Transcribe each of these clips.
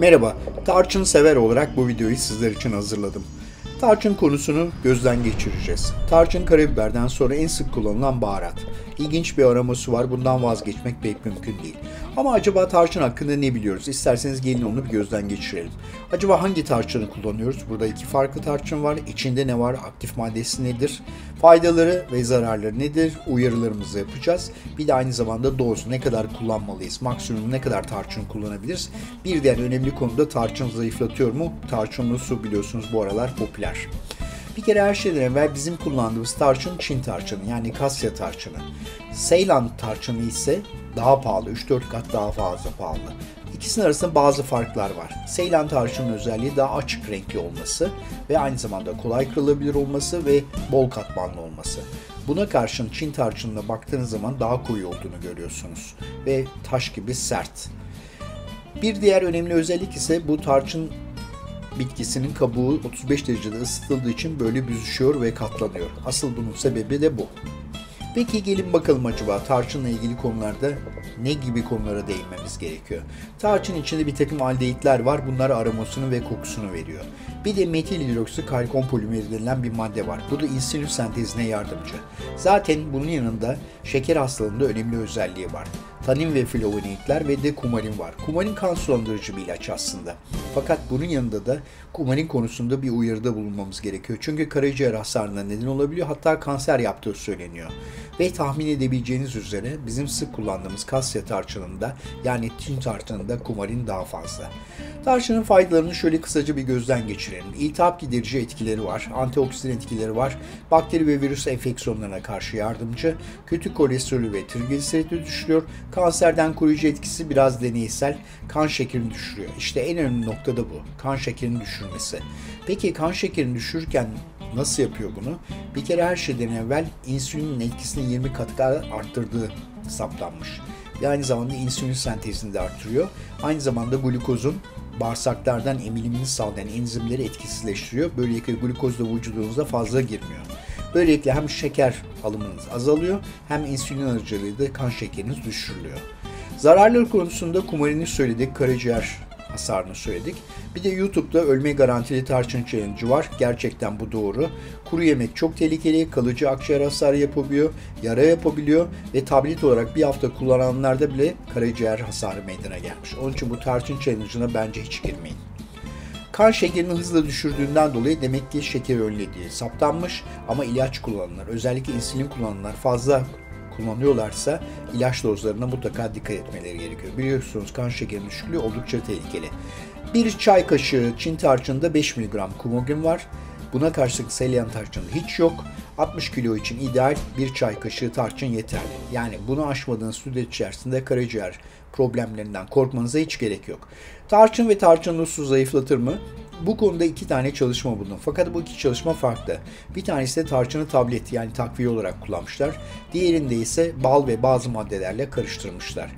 Merhaba, tarçın sever olarak bu videoyu sizler için hazırladım. Tarçın konusunu gözden geçireceğiz. Tarçın karabiberden sonra en sık kullanılan baharat. İlginç bir aroması var, bundan vazgeçmek pek mümkün değil. Ama acaba tarçın hakkında ne biliyoruz? İsterseniz gelin onu bir gözden geçirelim. Acaba hangi tarçını kullanıyoruz? Burada iki farklı tarçın var. İçinde ne var? Aktif maddesi nedir? Faydaları ve zararları nedir? Uyarılarımızı yapacağız. Bir de aynı zamanda doz ne kadar kullanmalıyız? Maksimum ne kadar tarçın kullanabiliriz? Bir diğer önemli konu da tarçın zayıflatıyor mu? Tarçınlı su biliyorsunuz bu aralar popüler. Bir kere her şeyden evvel bizim kullandığımız tarçın Çin tarçını yani Kasya tarçını. Seylan tarçını ise daha pahalı, 3-4 kat daha fazla pahalı. İkisinin arasında bazı farklar var. Seylan tarçının özelliği daha açık renkli olması ve aynı zamanda kolay kırılabilir olması ve bol katmanlı olması. Buna karşın Çin tarçınına baktığınız zaman daha koyu olduğunu görüyorsunuz ve taş gibi sert. Bir diğer önemli özellik ise bu tarçın bitkisinin kabuğu 35 derecede ısıtıldığı için böyle büzüşüyor ve katlanıyor. Asıl bunun sebebi de bu. Peki gelin bakalım acaba tarçınla ilgili konularda ne gibi konulara değinmemiz gerekiyor? Tarçın içinde bir takım aldehitler var. Bunlar aromasını ve kokusunu veriyor. Bir de metil hidroksikalkon polimeri denilen bir madde var. Bu da insülin sentezine yardımcı. Zaten bunun yanında şeker hastalığında önemli özelliği var tanin ve flavonoidler ve de kumarin var. Kumarin kan sulandırıcı bir ilaç aslında. Fakat bunun yanında da kumarin konusunda bir uyarıda bulunmamız gerekiyor. Çünkü karaciğer hasarına neden olabiliyor hatta kanser yaptığı söyleniyor. Ve tahmin edebileceğiniz üzere bizim sık kullandığımız kasya tarçınında yani Çin tarçınında kumarin daha fazla. Tarçının faydalarını şöyle kısaca bir gözden geçirelim. İltihap giderici etkileri var, antioksidan etkileri var, bakteri ve virüs enfeksiyonlarına karşı yardımcı, kötü kolesterolü ve trigliseridi düşürüyor, kanserden koruyucu etkisi biraz deneysel, kan şekerini düşürüyor. İşte en önemli nokta da bu, kan şekerini düşürmesi. Peki kan şekerini düşürürken nasıl yapıyor bunu? Bir kere her şeyden evvel insülinin etkisini 20 kat arttırdığı saptanmış. Ve aynı zamanda insülin sentezini de arttırıyor. Aynı zamanda glukozun bağırsaklardan emilimini sağlayan enzimleri etkisizleştiriyor. Böylelikle glukoz da vücudunuzda fazla girmiyor. Böylelikle hem şeker alımınız azalıyor hem insülin aracılığıyla kan şekeriniz düşürülüyor. Zararları konusunda kumarini söyledik, karaciğer hasarını söyledik. Bir de YouTube'da ölme garantili tarçın challenge var. Gerçekten bu doğru. Kuru yemek çok tehlikeli, kalıcı akciğer hasarı yapabiliyor, yara yapabiliyor ve tablet olarak bir hafta kullananlarda bile karaciğer hasarı meydana gelmiş. Onun için bu tarçın challenge'ına bence hiç girmeyin. Kan şekerini hızla düşürdüğünden dolayı demek ki şeker önlediği saptanmış ama ilaç kullananlar, özellikle insülin kullananlar fazla kullanıyorlarsa ilaç dozlarına mutlaka dikkat etmeleri gerekiyor. Biliyorsunuz kan şekeri düşüklüğü oldukça tehlikeli. Bir çay kaşığı Çin tarçınında 5 mg kumogin var. Buna karşılık selyan tarçın hiç yok. 60 kilo için ideal bir çay kaşığı tarçın yeterli. Yani bunu aşmadığınız süre içerisinde karaciğer problemlerinden korkmanıza hiç gerek yok. Tarçın ve tarçınlı su zayıflatır mı? Bu konuda iki tane çalışma buldum. Fakat bu iki çalışma farklı. Bir tanesi de tarçını tablet yani takviye olarak kullanmışlar. Diğerinde ise bal ve bazı maddelerle karıştırmışlar.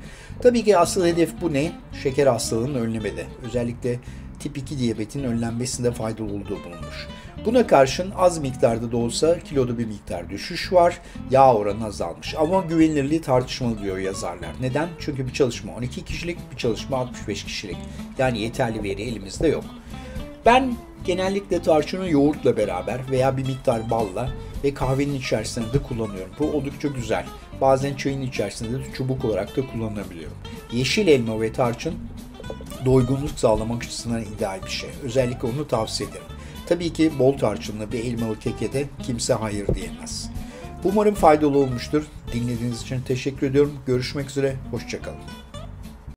Tabii ki asıl hedef bu ne? Şeker hastalığının önlemede. Özellikle tip 2 diyabetin önlenmesinde faydalı olduğu bulunmuş. Buna karşın az miktarda da olsa kiloda bir miktar düşüş var. Yağ oranı azalmış. Ama güvenilirliği tartışmalı diyor yazarlar. Neden? Çünkü bir çalışma 12 kişilik, bir çalışma 65 kişilik. Yani yeterli veri elimizde yok. Ben genellikle tarçını yoğurtla beraber veya bir miktar balla ve kahvenin içerisinde de kullanıyorum. Bu oldukça güzel. Bazen çayın içerisinde de çubuk olarak da kullanabiliyorum. Yeşil elma ve tarçın doygunluk sağlamak açısından ideal bir şey. Özellikle onu tavsiye ederim. Tabii ki bol tarçınlı bir elmalı keke de kimse hayır diyemez. Umarım faydalı olmuştur. Dinlediğiniz için teşekkür ediyorum. Görüşmek üzere. Hoşçakalın.